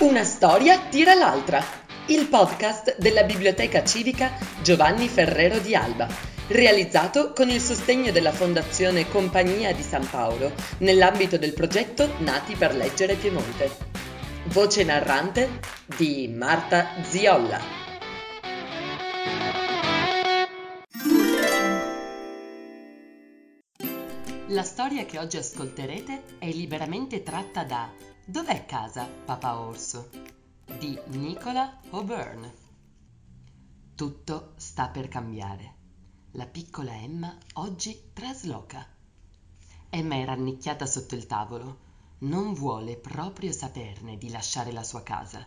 Una storia tira l'altra. Il podcast della Biblioteca Civica Giovanni Ferrero di Alba, realizzato con il sostegno della Fondazione Compagnia di San Paolo nell'ambito del progetto Nati per leggere Piemonte. Voce narrante di Marta Ziolla. La storia che oggi ascolterete è liberamente tratta da Dov'è casa, papà orso? di Nicola O'Byrne. Tutto sta per cambiare. La piccola Emma oggi trasloca. Emma è rannicchiata sotto il tavolo. Non vuole proprio saperne di lasciare la sua casa.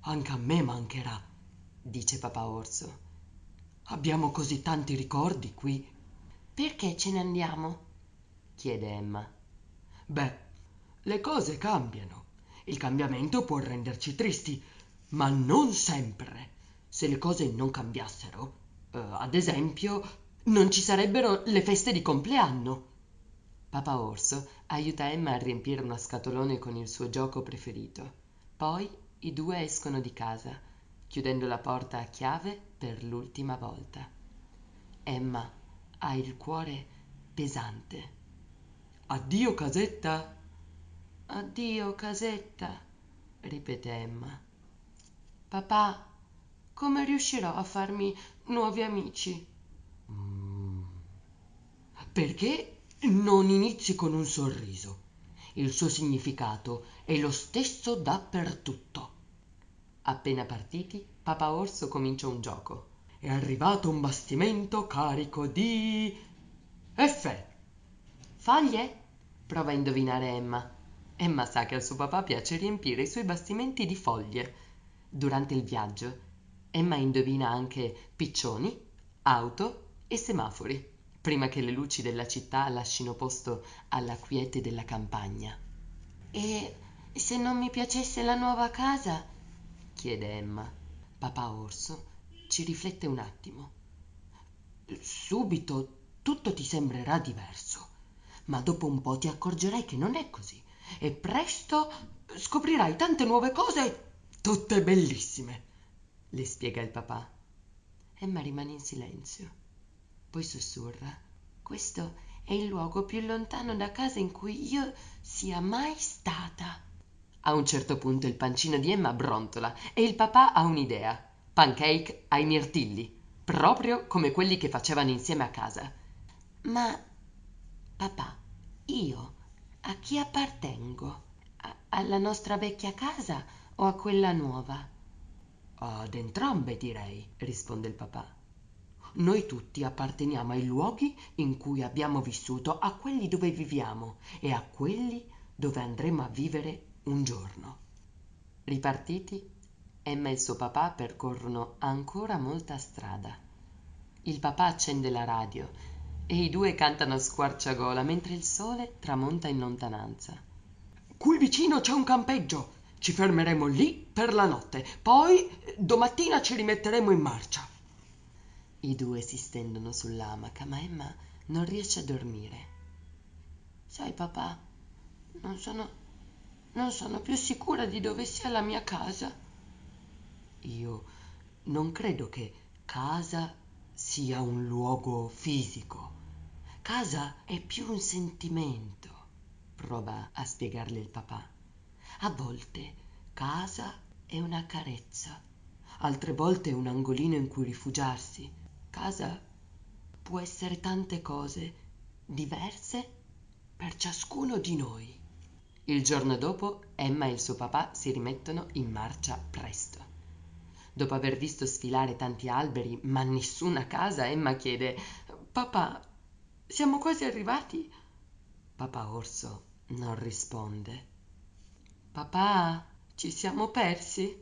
Anche a me mancherà, dice papà orso. Abbiamo così tanti ricordi qui. Perché ce ne andiamo? chiede Emma. Beh, le cose cambiano. Il cambiamento può renderci tristi, ma non sempre. Se le cose non cambiassero, eh, ad esempio, non ci sarebbero le feste di compleanno. Papa Orso aiuta Emma a riempire una scatolone con il suo gioco preferito. Poi i due escono di casa, chiudendo la porta a chiave per l'ultima volta. Emma ha il cuore pesante. Addio casetta, Addio, casetta, ripete Emma. Papà, come riuscirò a farmi nuovi amici? Mm. Perché non inizi con un sorriso? Il suo significato è lo stesso dappertutto. Appena partiti, Papa Orso comincia un gioco. È arrivato un bastimento carico di... F. Foglie? Prova a indovinare Emma. Emma sa che al suo papà piace riempire i suoi bastimenti di foglie. Durante il viaggio, Emma indovina anche piccioni, auto e semafori, prima che le luci della città lascino posto alla quiete della campagna. E se non mi piacesse la nuova casa? chiede Emma. Papà Orso ci riflette un attimo. Subito tutto ti sembrerà diverso, ma dopo un po' ti accorgerai che non è così e presto scoprirai tante nuove cose, tutte bellissime, le spiega il papà. Emma rimane in silenzio, poi sussurra. Questo è il luogo più lontano da casa in cui io sia mai stata. A un certo punto il pancino di Emma brontola e il papà ha un'idea. Pancake ai mirtilli, proprio come quelli che facevano insieme a casa. Ma, papà, io a chi appartengo? A- alla nostra vecchia casa o a quella nuova? Ad entrambe direi, risponde il papà. Noi tutti apparteniamo ai luoghi in cui abbiamo vissuto, a quelli dove viviamo e a quelli dove andremo a vivere un giorno. Ripartiti, Emma e il suo papà percorrono ancora molta strada. Il papà accende la radio e i due cantano a squarciagola mentre il sole tramonta in lontananza. Qui vicino c'è un campeggio. Ci fermeremo lì per la notte. Poi domattina ci rimetteremo in marcia. I due si stendono sull'amaca, ma Emma non riesce a dormire. Sai, papà, non sono. non sono più sicura di dove sia la mia casa. Io non credo che casa sia un luogo fisico. Casa è più un sentimento, prova a spiegarle il papà. A volte casa è una carezza, altre volte un angolino in cui rifugiarsi. Casa può essere tante cose, diverse per ciascuno di noi. Il giorno dopo Emma e il suo papà si rimettono in marcia presto. Dopo aver visto sfilare tanti alberi, ma nessuna casa, Emma chiede Papà, siamo quasi arrivati? Papà Orso non risponde. Papà, ci siamo persi?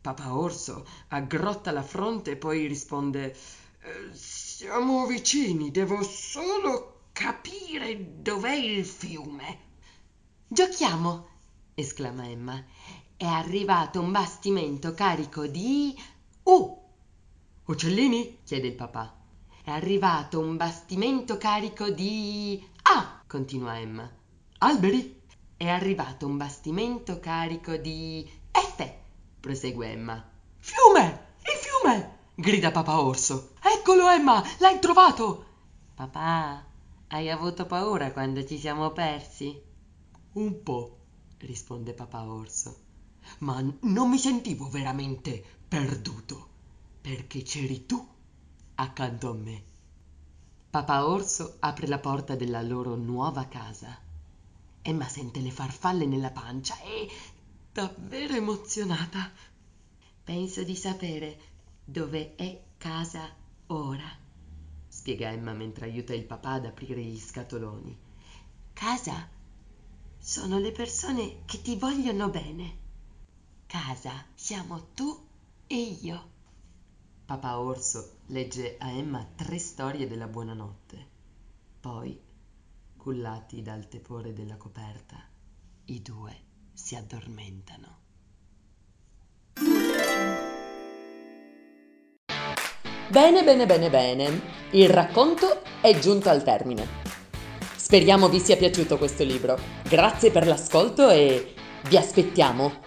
Papà Orso aggrotta la fronte e poi risponde eh, Siamo vicini, devo solo capire dov'è il fiume. Giochiamo, esclama Emma è arrivato un bastimento carico di... Uh! Uccellini? chiede il papà. È arrivato un bastimento carico di... Ah! continua Emma. Alberi? È arrivato un bastimento carico di... prosegue Emma. Fiume! Il fiume! grida papà orso. Eccolo Emma, l'hai trovato! Papà, hai avuto paura quando ci siamo persi? Un po', risponde papà orso, ma non mi sentivo veramente perduto, perché c'eri tu accanto a me. Papà orso apre la porta della loro nuova casa. Emma sente le farfalle nella pancia e davvero emozionata. Penso di sapere dove è casa ora, spiega Emma mentre aiuta il papà ad aprire gli scatoloni. Casa sono le persone che ti vogliono bene. Casa siamo tu e io. Papà Orso legge a Emma tre storie della buonanotte. Poi, cullati dal tepore della coperta, i due si addormentano. Bene, bene, bene, bene. Il racconto è giunto al termine. Speriamo vi sia piaciuto questo libro. Grazie per l'ascolto e vi aspettiamo